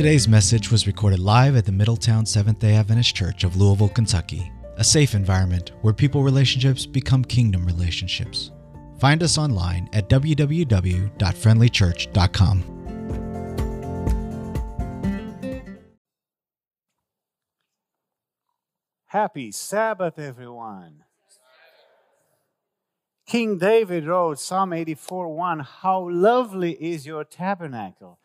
Today's message was recorded live at the Middletown Seventh day Adventist Church of Louisville, Kentucky, a safe environment where people relationships become kingdom relationships. Find us online at www.friendlychurch.com. Happy Sabbath, everyone. King David wrote Psalm 84 1 How lovely is your tabernacle.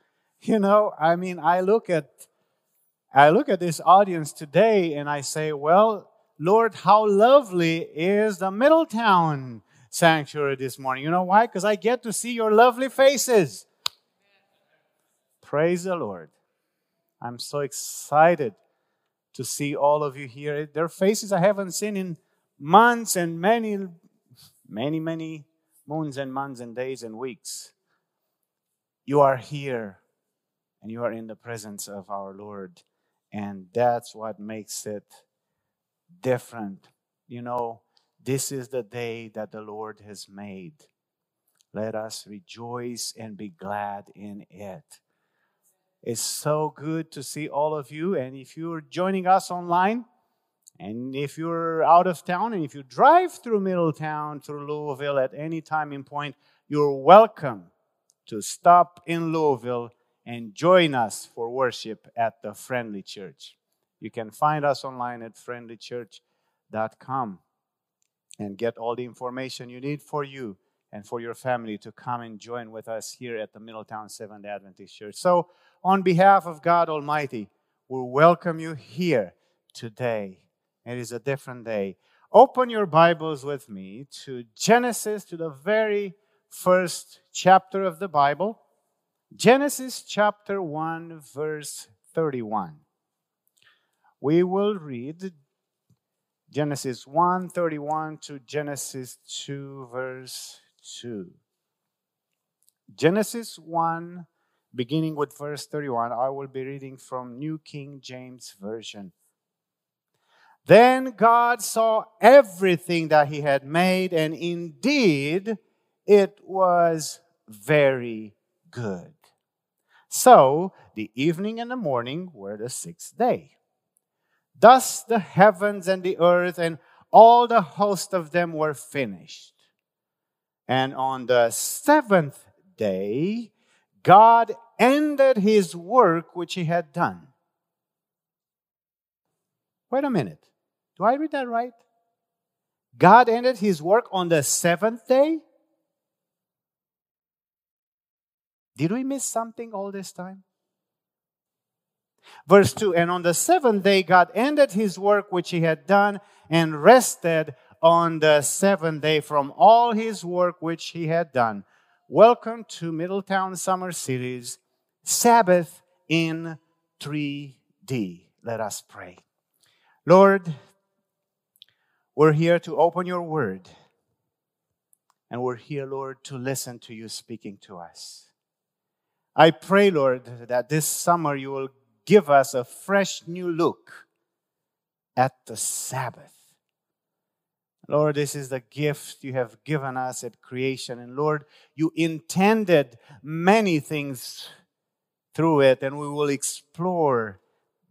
You know, I mean, I look at I look at this audience today and I say, well, Lord, how lovely is the Middletown sanctuary this morning. You know why? Because I get to see your lovely faces. Praise the Lord. I'm so excited to see all of you here. Their faces I haven't seen in months and many, many, many moons and months and days and weeks. You are here and you are in the presence of our Lord. And that's what makes it different. You know, this is the day that the Lord has made. Let us rejoice and be glad in it. It's so good to see all of you. And if you're joining us online, and if you're out of town, and if you drive through Middletown, through Louisville at any time in point, you're welcome to stop in Louisville and join us for worship at the Friendly Church. You can find us online at friendlychurch.com and get all the information you need for you and for your family to come and join with us here at the Middletown Seventh Adventist Church. So, on behalf of God Almighty, we welcome you here today. It is a different day. Open your Bibles with me to Genesis, to the very first chapter of the Bible. Genesis chapter 1, verse 31. We will read Genesis 1 31 to Genesis 2, verse 2. Genesis 1, beginning with verse 31, I will be reading from New King James Version. Then God saw everything that he had made, and indeed it was very good. So the evening and the morning were the sixth day. Thus the heavens and the earth and all the host of them were finished. And on the seventh day, God ended his work which he had done. Wait a minute. Do I read that right? God ended his work on the seventh day? Did we miss something all this time? Verse 2 And on the seventh day, God ended his work which he had done and rested on the seventh day from all his work which he had done. Welcome to Middletown Summer Series Sabbath in 3D. Let us pray. Lord, we're here to open your word. And we're here, Lord, to listen to you speaking to us. I pray, Lord, that this summer you will give us a fresh new look at the Sabbath. Lord, this is the gift you have given us at creation. And Lord, you intended many things through it, and we will explore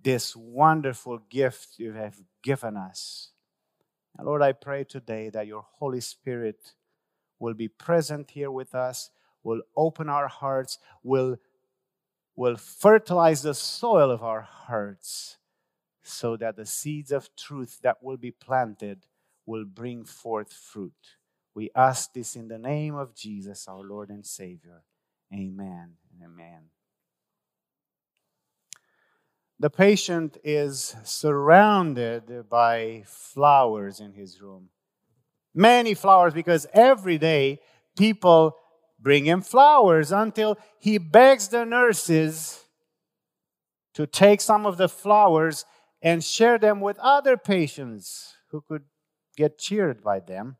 this wonderful gift you have given us. And Lord, I pray today that your Holy Spirit will be present here with us, will open our hearts, will will fertilize the soil of our hearts so that the seeds of truth that will be planted will bring forth fruit. We ask this in the name of Jesus, our Lord and Savior. Amen and amen. The patient is surrounded by flowers in his room. Many flowers because every day people bring him flowers until he begs the nurses to take some of the flowers and share them with other patients who could get cheered by them.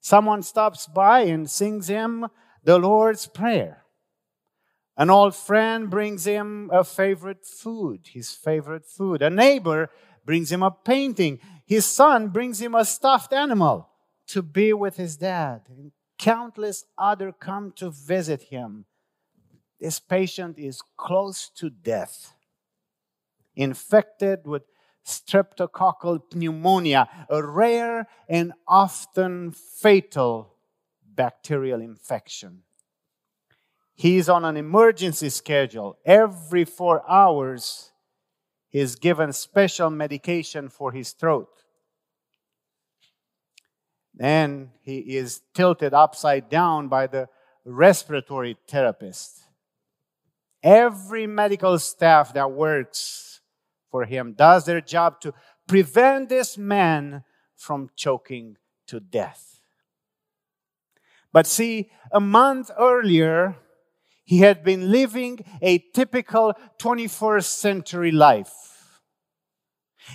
Someone stops by and sings him the Lord's Prayer. An old friend brings him a favorite food, his favorite food. A neighbor brings him a painting. His son brings him a stuffed animal to be with his dad countless other come to visit him. this patient is close to death, infected with streptococcal pneumonia, a rare and often fatal bacterial infection. He is on an emergency schedule. Every four hours, he is given special medication for his throat. Then he is tilted upside down by the respiratory therapist. Every medical staff that works for him does their job to prevent this man from choking to death. But see, a month earlier, he had been living a typical 21st century life.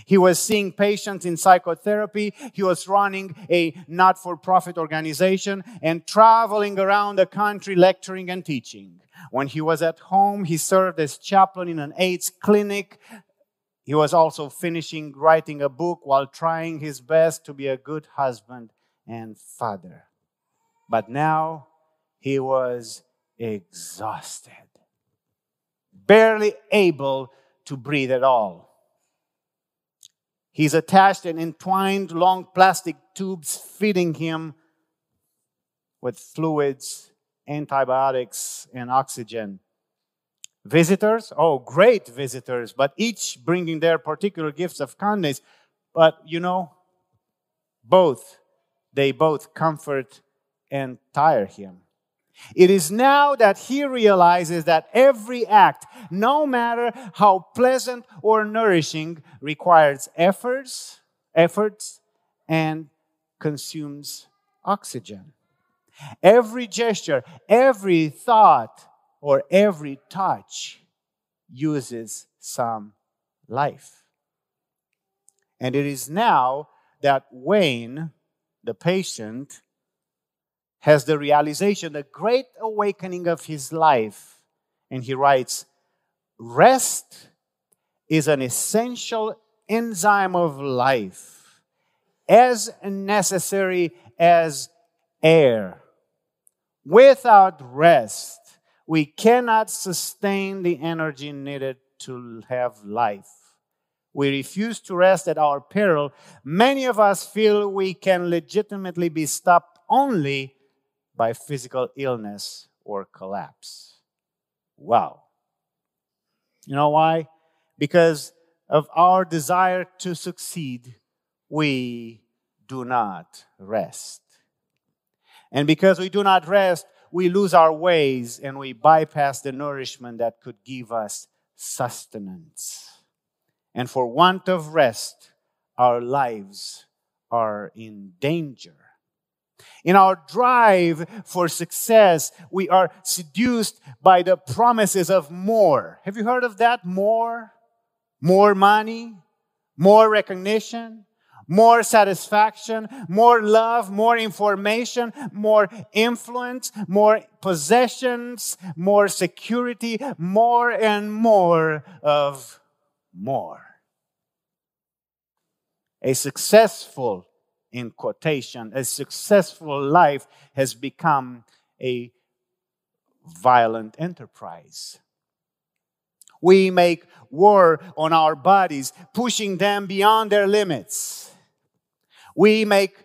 He was seeing patients in psychotherapy. He was running a not for profit organization and traveling around the country lecturing and teaching. When he was at home, he served as chaplain in an AIDS clinic. He was also finishing writing a book while trying his best to be a good husband and father. But now he was exhausted, barely able to breathe at all. He's attached and entwined long plastic tubes feeding him with fluids, antibiotics, and oxygen. Visitors? Oh, great visitors, but each bringing their particular gifts of kindness. But you know, both, they both comfort and tire him. It is now that he realizes that every act, no matter how pleasant or nourishing, requires efforts, efforts, and consumes oxygen. Every gesture, every thought, or every touch uses some life. And it is now that Wayne, the patient, has the realization, the great awakening of his life. And he writes, Rest is an essential enzyme of life, as necessary as air. Without rest, we cannot sustain the energy needed to have life. We refuse to rest at our peril. Many of us feel we can legitimately be stopped only by physical illness or collapse. Wow. You know why? Because of our desire to succeed, we do not rest. And because we do not rest, we lose our ways and we bypass the nourishment that could give us sustenance. And for want of rest, our lives are in danger. In our drive for success, we are seduced by the promises of more. Have you heard of that? More? More money? More recognition? More satisfaction? More love? More information? More influence? More possessions? More security? More and more of more. A successful in quotation, a successful life has become a violent enterprise. We make war on our bodies, pushing them beyond their limits. We make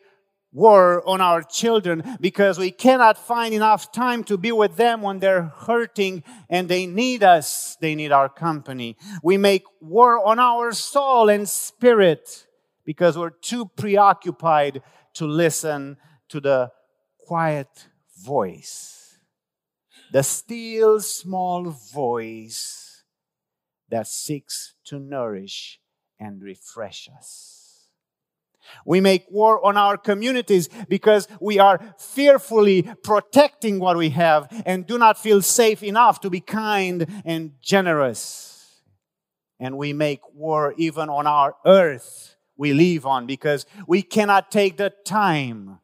war on our children because we cannot find enough time to be with them when they're hurting and they need us. They need our company. We make war on our soul and spirit because we're too preoccupied to listen to the quiet voice, the still small voice that seeks to nourish and refresh us. We make war on our communities because we are fearfully protecting what we have and do not feel safe enough to be kind and generous. And we make war even on our earth we live on because we cannot take the time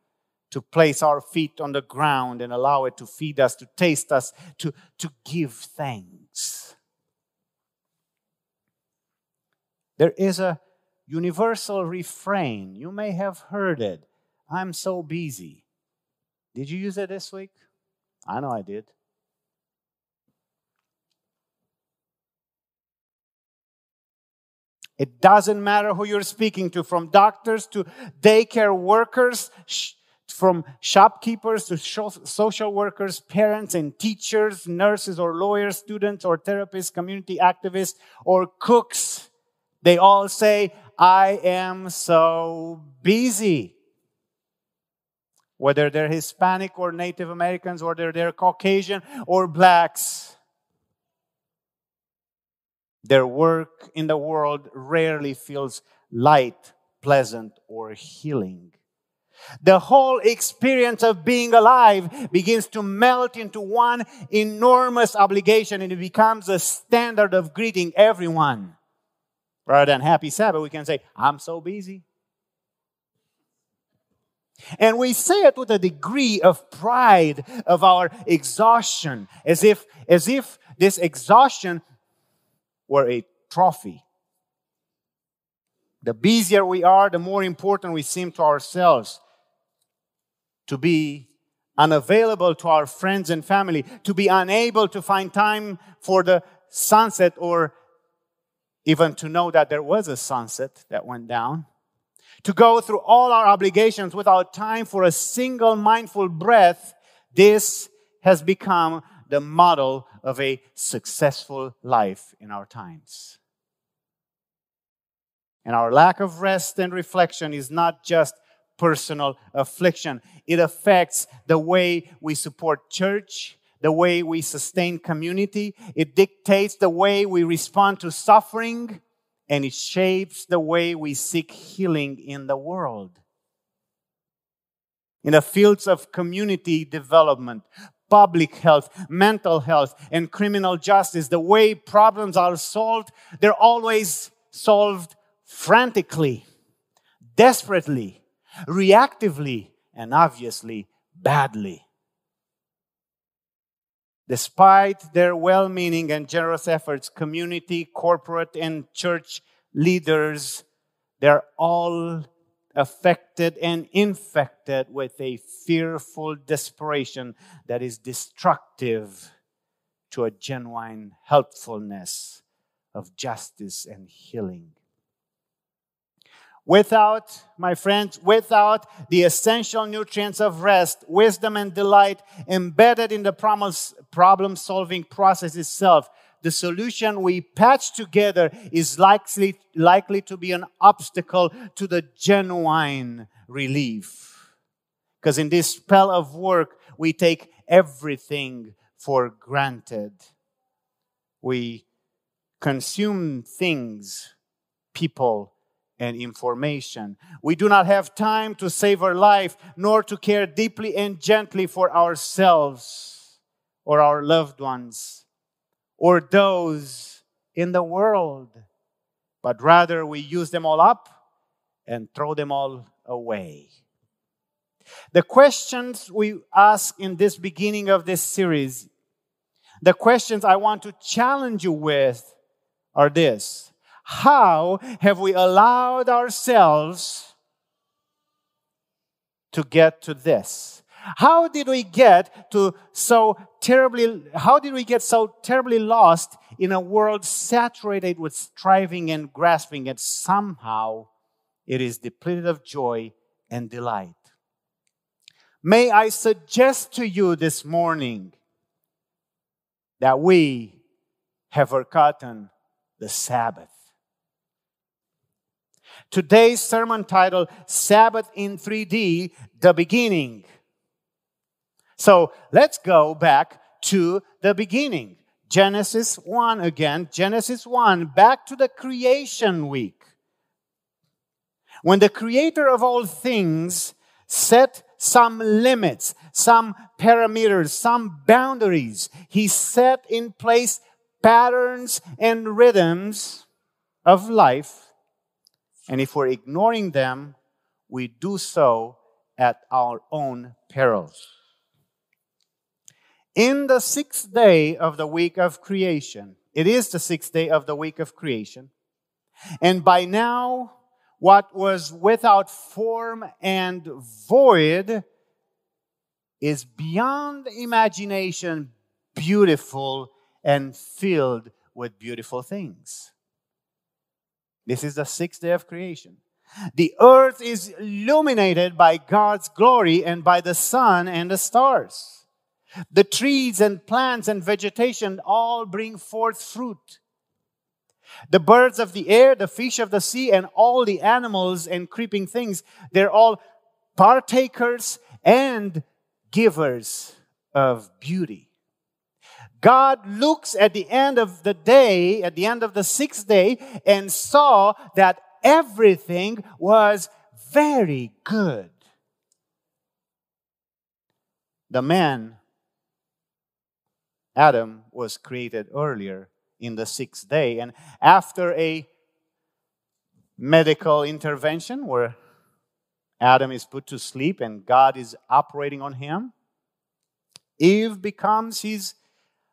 to place our feet on the ground and allow it to feed us, to taste us, to, to give thanks. There is a universal refrain. You may have heard it. I'm so busy. Did you use it this week? I know I did. It doesn't matter who you're speaking to, from doctors to daycare workers, sh- from shopkeepers to social workers, parents and teachers, nurses or lawyers, students or therapists, community activists or cooks. They all say, I am so busy. Whether they're Hispanic or Native Americans, they're, they're Caucasian or blacks, their work in the world rarely feels light, pleasant, or healing. The whole experience of being alive begins to melt into one enormous obligation and it becomes a standard of greeting everyone. Rather than happy Sabbath, we can say, I'm so busy. And we say it with a degree of pride of our exhaustion, as if, as if this exhaustion were a trophy. The busier we are, the more important we seem to ourselves to be unavailable to our friends and family, to be unable to find time for the sunset or even to know that there was a sunset that went down, to go through all our obligations without time for a single mindful breath, this has become the model of a successful life in our times. And our lack of rest and reflection is not just personal affliction. It affects the way we support church, the way we sustain community. It dictates the way we respond to suffering, and it shapes the way we seek healing in the world. In the fields of community development, public health, mental health, and criminal justice, the way problems are solved, they're always solved frantically, desperately, reactively, and obviously badly. Despite their well meaning and generous efforts, community, corporate, and church leaders, they're all affected and infected with a fearful desperation that is destructive to a genuine helpfulness of justice and healing. Without, my friends, without the essential nutrients of rest, wisdom, and delight embedded in the problem solving process itself, the solution we patch together is likely, likely to be an obstacle to the genuine relief. Because in this spell of work, we take everything for granted. We consume things, people, and information. We do not have time to save our life, nor to care deeply and gently for ourselves or our loved ones or those in the world, but rather we use them all up and throw them all away. The questions we ask in this beginning of this series, the questions I want to challenge you with are this How have we allowed ourselves to get to this? How did we get to so terribly, how did we get so terribly lost in a world saturated with striving and grasping, and somehow it is depleted of joy and delight? May I suggest to you this morning that we have forgotten the Sabbath. Today's sermon title, Sabbath in 3D, The Beginning. So let's go back to the beginning. Genesis 1 again. Genesis 1, back to the creation week. When the creator of all things set some limits, some parameters, some boundaries, he set in place patterns and rhythms of life. And if we're ignoring them, we do so at our own peril in the sixth day of the week of creation. It is the sixth day of the week of creation. And by now, what was without form and void is beyond imagination beautiful and filled with beautiful things. This is the sixth day of creation. The earth is illuminated by God's glory and by the sun and the stars. The trees and plants and vegetation all bring forth fruit. The birds of the air, the fish of the sea, and all the animals and creeping things, they're all partakers and givers of beauty. God looks at the end of the day, at the end of the sixth day, and saw that everything was very good. The man, Adam, was created earlier in the sixth day, and after a medical intervention where Adam is put to sleep and God is operating on him, Eve becomes his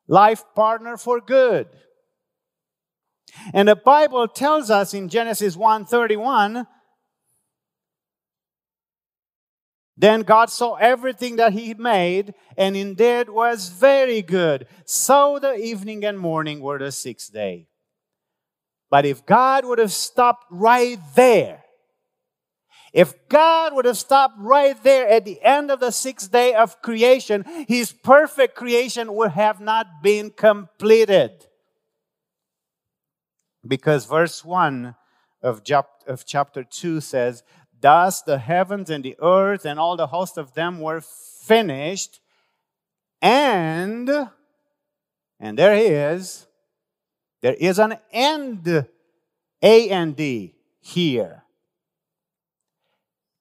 life partner for good. And the Bible tells us in Genesis 1:31 Then God saw everything that he made, and indeed was very good. So the evening and morning were the sixth day. But if God would have stopped right there, if God would have stopped right there at the end of the sixth day of creation, his perfect creation would have not been completed. Because verse 1 of, chapter 2 says, Thus the heavens and the earth and all the host of them were finished, and, and there he is, there is an end, A and D, here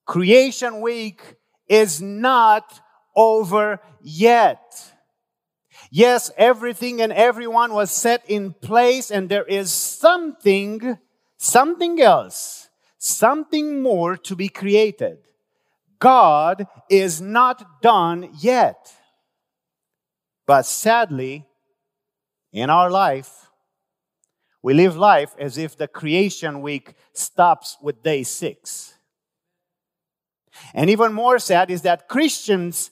Creation week is not over yet. Yes, everything and everyone was set in place, and there is something, something else, something more to be created. God is not done yet. But sadly, in our life, we live life as if the creation week stops with day six. And even more sad is that Christians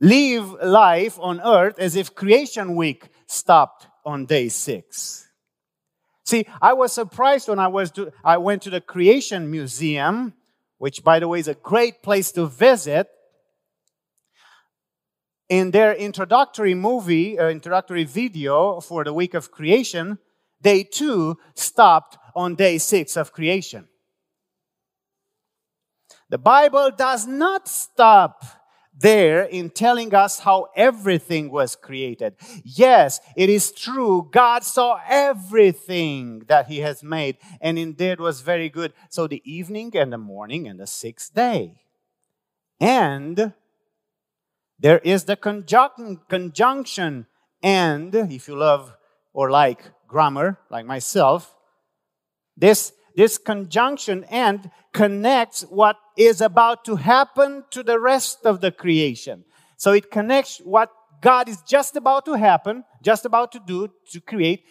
live life on earth as if creation week stopped on day six. See, I was surprised when I was to, I went to the Creation Museum, which by the way is a great place to visit. In their introductory movie, uh, introductory video for the week of creation, they too stopped on day six of creation. The Bible does not stop there in telling us how everything was created. Yes, it is true. God saw everything that He has made, and indeed was very good. So the evening and the morning and the sixth day. And there is the conjunction and, if you love or like grammar, like myself, this this conjunction and connects what is about to happen to the rest of the creation. So it connects what God is just about to happen, just about to do, to create.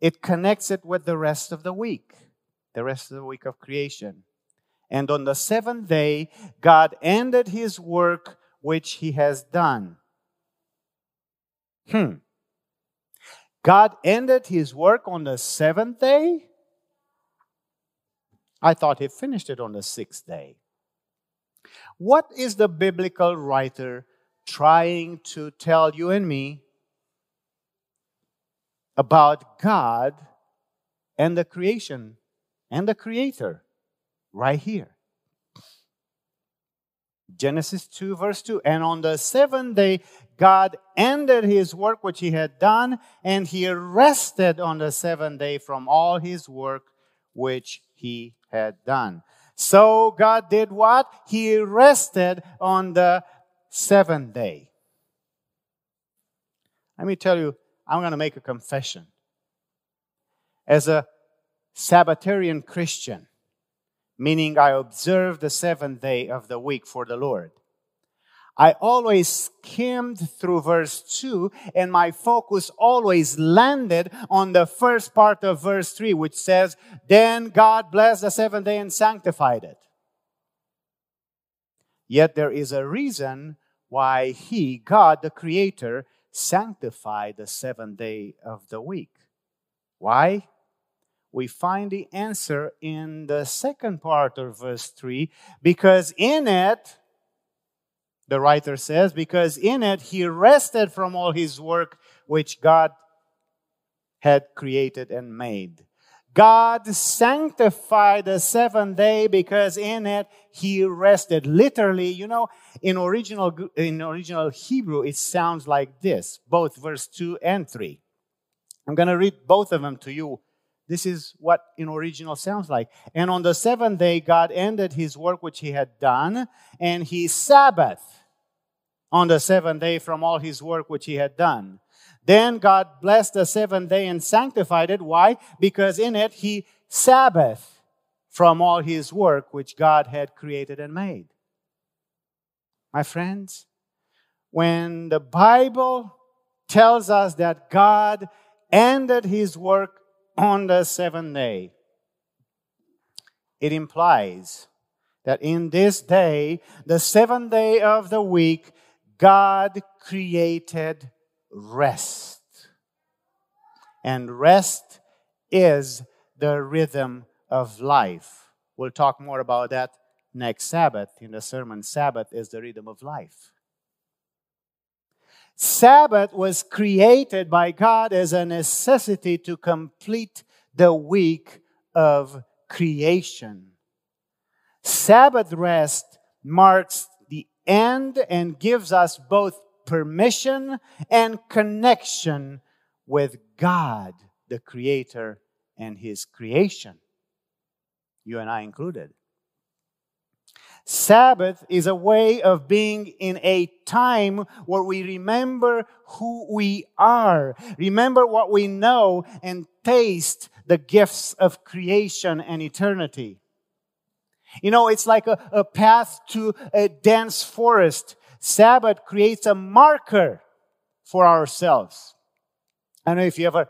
It connects it with the rest of the week, the rest of the week of creation. And on the seventh day, God ended his work which he has done. Hmm. God ended his work on the seventh day? I thought he finished it on the sixth day. What is the biblical writer trying to tell you and me about God and the creation and the Creator right here? Genesis 2, verse 2. And on the seventh day, God ended his work which he had done, and he rested on the seventh day from all his work which he had done. So God did what? He rested on the seventh day. Let me tell you, I'm going to make a confession. As a Sabbatarian Christian, meaning I observe the seventh day of the week for the Lord, I always skimmed through verse 2 and my focus always landed on the first part of verse 3, which says, Then God blessed the seventh day and sanctified it. Yet there is a reason why He, God the Creator, sanctified the seventh day of the week. Why? we find the answer in the second part of verse 3 because in it, the writer says, because in it he rested from all his work which God had created and made. God sanctified the seventh day because in it he rested. Literally, you know, in original, in original Hebrew, it sounds like this, both verse 2 and 3. I'm going to read both of them to you. This is what in original sounds like. And on the seventh day, God ended his work which he had done, and he Sabbath on the seventh day from all his work which he had done. Then God blessed the seventh day and sanctified it. Why? Because in it he Sabbath from all his work which God had created and made. My friends, when the Bible tells us that God ended his work on the seventh day, it implies that in this day, the seventh day of the week, God created rest. And rest is the rhythm of life. We'll talk more about that next Sabbath in the sermon. Sabbath is the rhythm of life. Sabbath was created by God as a necessity to complete the week of creation. Sabbath rest marks end and gives us both permission and connection with God, the Creator, and His creation. You and I included. Sabbath is a way of being in a time where we remember who we are, remember what we know, and taste the gifts of creation and eternity. You know, it's like a, a path to a dense forest Sabbath creates a marker for ourselves. I know if you ever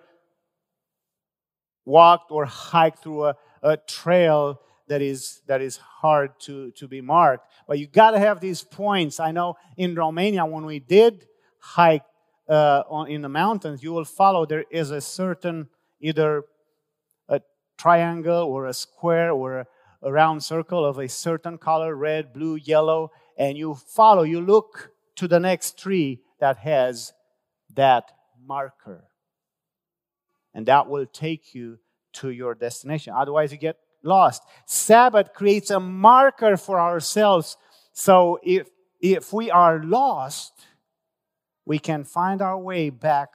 walked or hiked through a, a trail that is that is hard to, to be marked. But you got to have these points. I know in Romania when we did hike uh, on, in the mountains, you will follow there is a certain either a triangle or a square or a, round circle of a certain color, red, blue, yellow, and you follow, you look to the next tree that has that marker. And that will take you to your destination. Otherwise, you get lost. Sabbath creates a marker for ourselves. So if, if we are lost, we can find our way back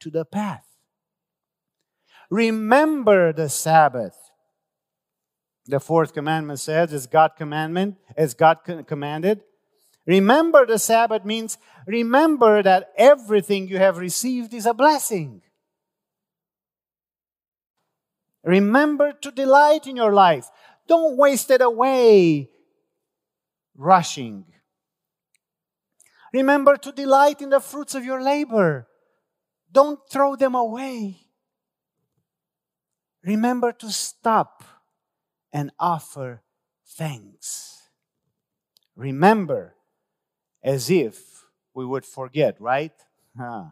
to the path. Remember the Sabbath. The fourth commandment says, as God commandment, God commanded. Remember the Sabbath means remember that everything you have received is a blessing. Remember to delight in your life. Don't waste it away rushing. Remember to delight in the fruits of your labor. Don't throw them away. Remember to stop and offer thanks. Remember, as if we would forget, right? Huh.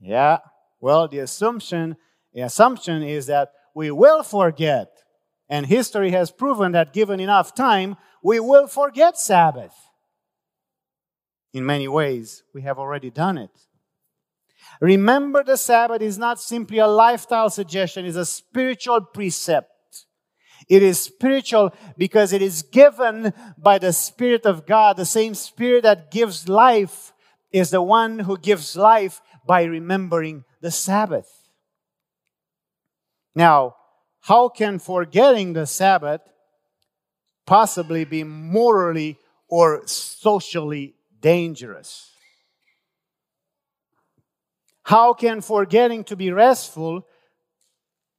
Yeah. Well, the assumption, the assumption is that we will forget. And history has proven that given enough time, we will forget Sabbath. In many ways, we have already done it. Remember, the Sabbath is not simply a lifestyle suggestion, it's a spiritual precept. It is spiritual because it is given by the Spirit of God. The same Spirit that gives life is the one who gives life by remembering the Sabbath. Now, how can forgetting the Sabbath possibly be morally or socially dangerous? How can forgetting to be restful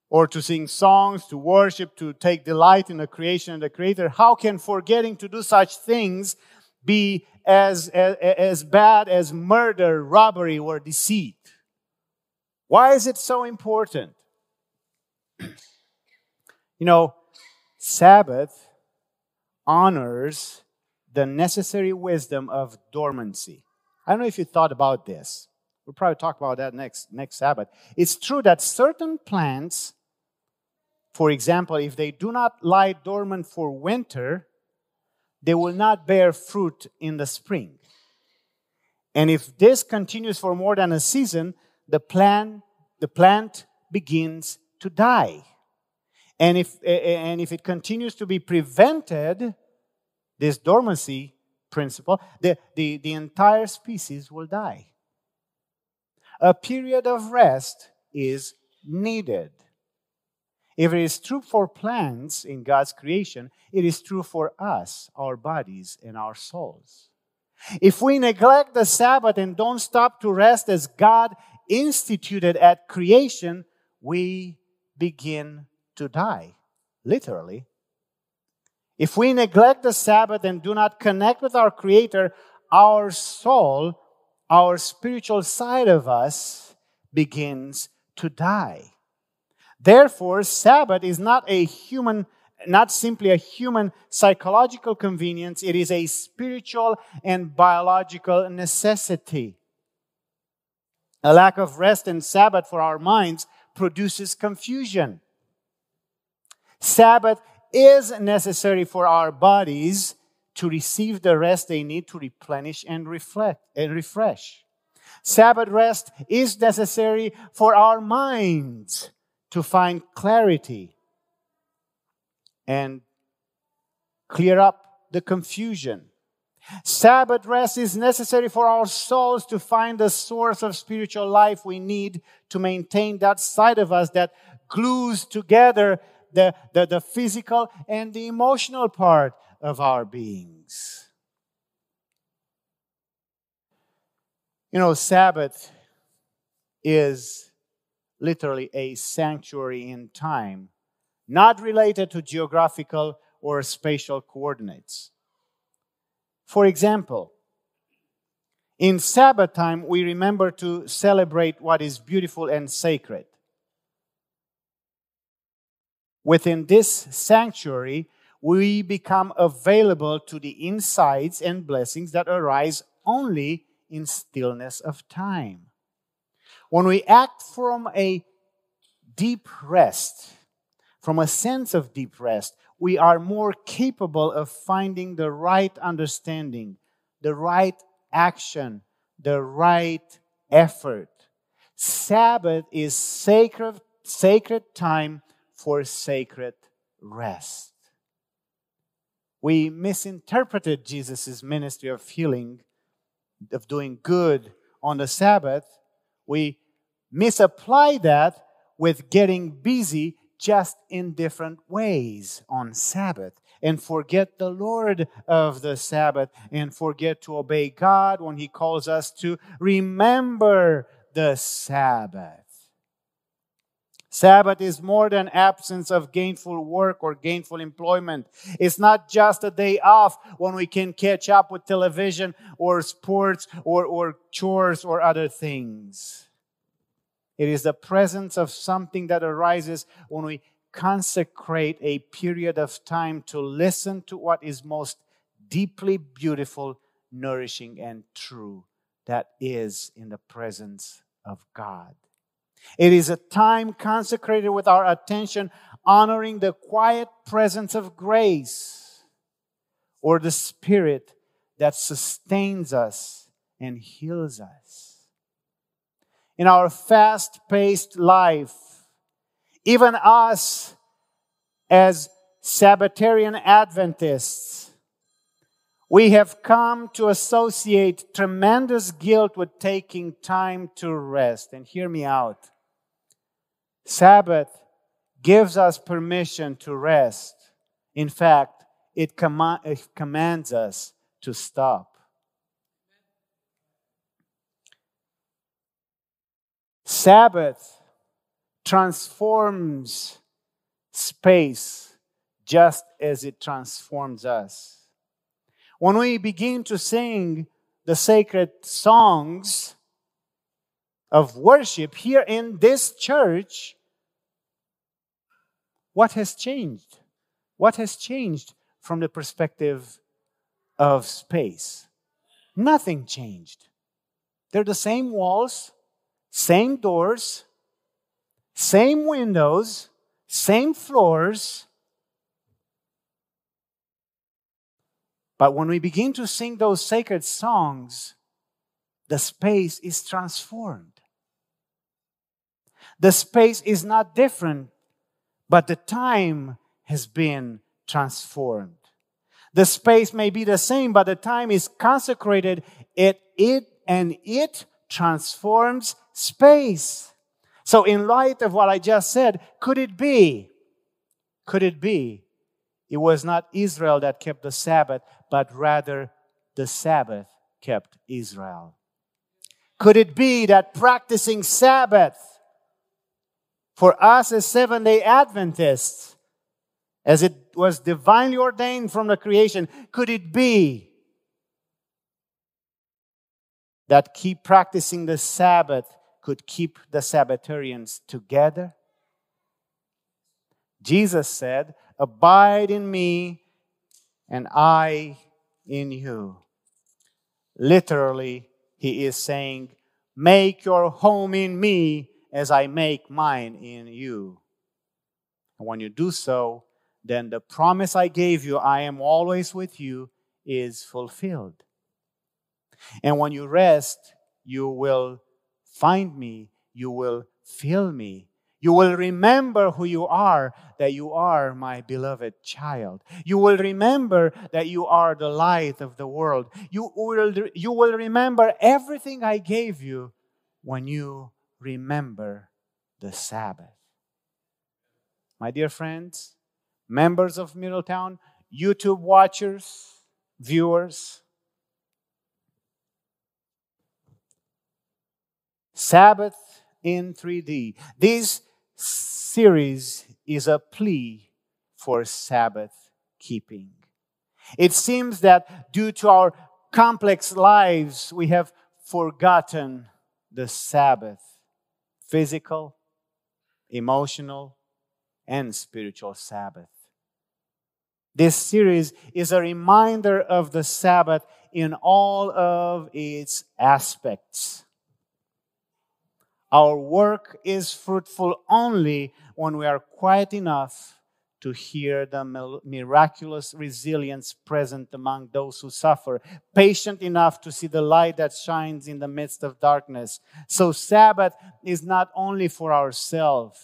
or to sing songs, to worship, to take delight in the creation of the Creator, how can forgetting to do such things be as, as, as bad as murder, robbery, or deceit? Why is it so important? you know, Sabbath honors the necessary wisdom of dormancy. I don't know if you thought about this. We'll probably talk about that next, next Sabbath. It's true that certain plants For example, if they do not lie dormant for winter, they will not bear fruit in the spring. And if this continues for more than a season, the plant, the plant begins to die. And if, and if it continues to be prevented, this dormancy principle, the, the, the entire species will die. A period of rest is needed. If it is true for plants in God's creation, it is true for us, our bodies, and our souls. If we neglect the Sabbath and don't stop to rest as God instituted at creation, we begin to die, literally. If we neglect the Sabbath and do not connect with our Creator, our soul, our spiritual side of us begins to die. Therefore, Sabbath is not a human, not simply a human psychological convenience, it is a spiritual and biological necessity. A lack of rest and Sabbath for our minds produces confusion. Sabbath is necessary for our bodies to receive the rest they need to replenish and reflect and refresh. Sabbath rest is necessary for our minds to find clarity and clear up the confusion. Sabbath rest is necessary for our souls to find the source of spiritual life we need to maintain that side of us that glues together the, the, the physical and the emotional part of our beings. You know, Sabbath is literally a sanctuary in time, not related to geographical or spatial coordinates. For example, in Sabbath time, we remember to celebrate what is beautiful and sacred. Within this sanctuary, we become available to the insights and blessings that arise only in stillness of time. When we act from a deep rest, from a sense of deep rest, we are more capable of finding the right understanding, the right action, the right effort. Sabbath is sacred, sacred time for sacred rest. We misinterpreted Jesus' ministry of healing, of doing good on the Sabbath. We misapply that with getting busy just in different ways on Sabbath and forget the Lord of the Sabbath and forget to obey God when He calls us to remember the Sabbath. Sabbath is more than absence of gainful work or gainful employment. It's not just a day off when we can catch up with television or sports or, or chores or other things. It is the presence of something that arises when we consecrate a period of time to listen to what is most deeply beautiful, nourishing, and true that is in the presence of God. It is a time consecrated with our attention, honoring the quiet presence of grace or the Spirit that sustains us and heals us. In our fast paced life, even us as Sabbatarian Adventists, we have come to associate tremendous guilt with taking time to rest. And hear me out. Sabbath gives us permission to rest. In fact, it, it commands us to stop. Sabbath transforms space just as it transforms us. When we begin to sing the sacred songs of worship here in this church, what has changed? What has changed from the perspective of space? Nothing changed. They're the same walls, same doors, same windows, same floors. But when we begin to sing those sacred songs, the space is transformed. The space is not different, but the time has been transformed. The space may be the same, but the time is consecrated. It, it, and it transforms space. So, in light of what I just said, could it be? Could it be? It was not Israel that kept the Sabbath, but rather the Sabbath kept Israel. Could it be that practicing Sabbath for us as Seven day Adventists, as it was divinely ordained from the creation, could it be that keep practicing the Sabbath could keep the Sabbatarians together? Jesus said, Abide in me, and I in you. Literally, he is saying, Make your home in me as I make mine in you. And when you do so, then the promise I gave you, I am always with you, is fulfilled. And when you rest, you will find me, you will feel me. You will remember who you are, that you are my beloved child. You will remember that you are the light of the world. You will, you will remember everything I gave you when you remember the Sabbath. My dear friends, members of Middletown, YouTube watchers, viewers, Sabbath in 3D. This series is a plea for Sabbath keeping. It seems that due to our complex lives, we have forgotten the Sabbath physical, emotional, and spiritual Sabbath. This series is a reminder of the Sabbath in all of its aspects. Our work is fruitful only when we are quiet enough to hear the miraculous resilience present among those who suffer, patient enough to see the light that shines in the midst of darkness. So, Sabbath is not only for ourselves.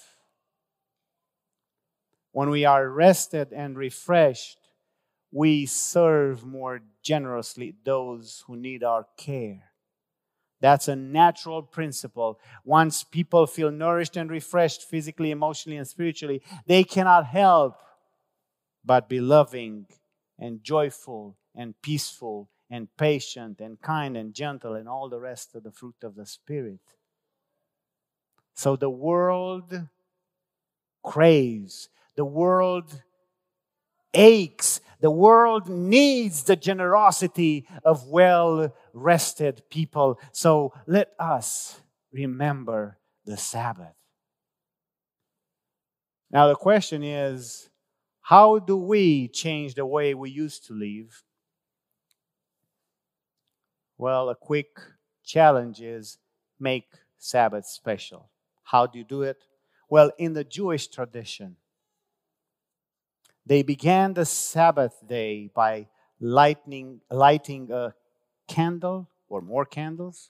When we are rested and refreshed, we serve more generously those who need our care. That's a natural principle. Once people feel nourished and refreshed physically, emotionally, and spiritually, they cannot help but be loving and joyful and peaceful and patient and kind and gentle and all the rest of the fruit of the Spirit. So the world craves, the world aches. The world needs the generosity of well rested people. So let us remember the Sabbath. Now, the question is how do we change the way we used to live? Well, a quick challenge is make Sabbath special. How do you do it? Well, in the Jewish tradition, they began the Sabbath day by lighting, lighting a candle or more candles.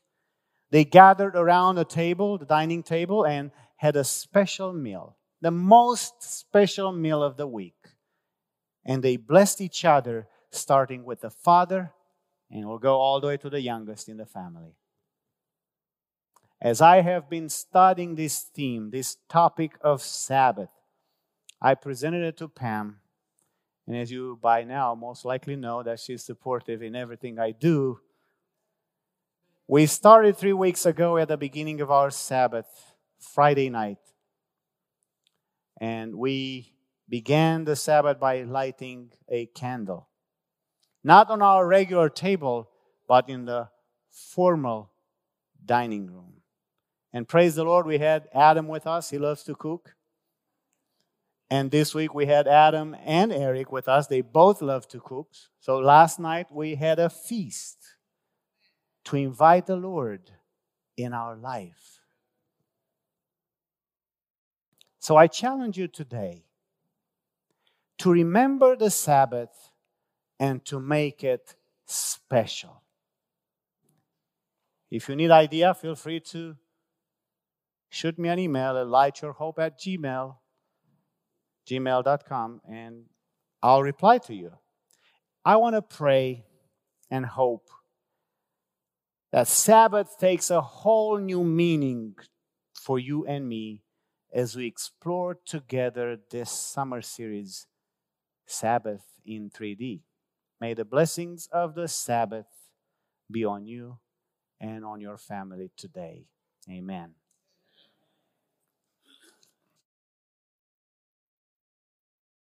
They gathered around a table, the dining table, and had a special meal, the most special meal of the week. And they blessed each other, starting with the father, and we'll go all the way to the youngest in the family. As I have been studying this theme, this topic of Sabbath, I presented it to Pam and as you by now most likely know that she's supportive in everything I do. We started three weeks ago at the beginning of our Sabbath, Friday night. And we began the Sabbath by lighting a candle. Not on our regular table, but in the formal dining room. And praise the Lord, we had Adam with us. He loves to cook. And this week we had Adam and Eric with us. They both love to cook. So last night we had a feast to invite the Lord in our life. So I challenge you today to remember the Sabbath and to make it special. If you need idea, feel free to shoot me an email at lightyourhope at gmail, gmail.com, and I'll reply to you. I want to pray and hope that Sabbath takes a whole new meaning for you and me as we explore together this summer series, Sabbath in 3D. May the blessings of the Sabbath be on you and on your family today. Amen.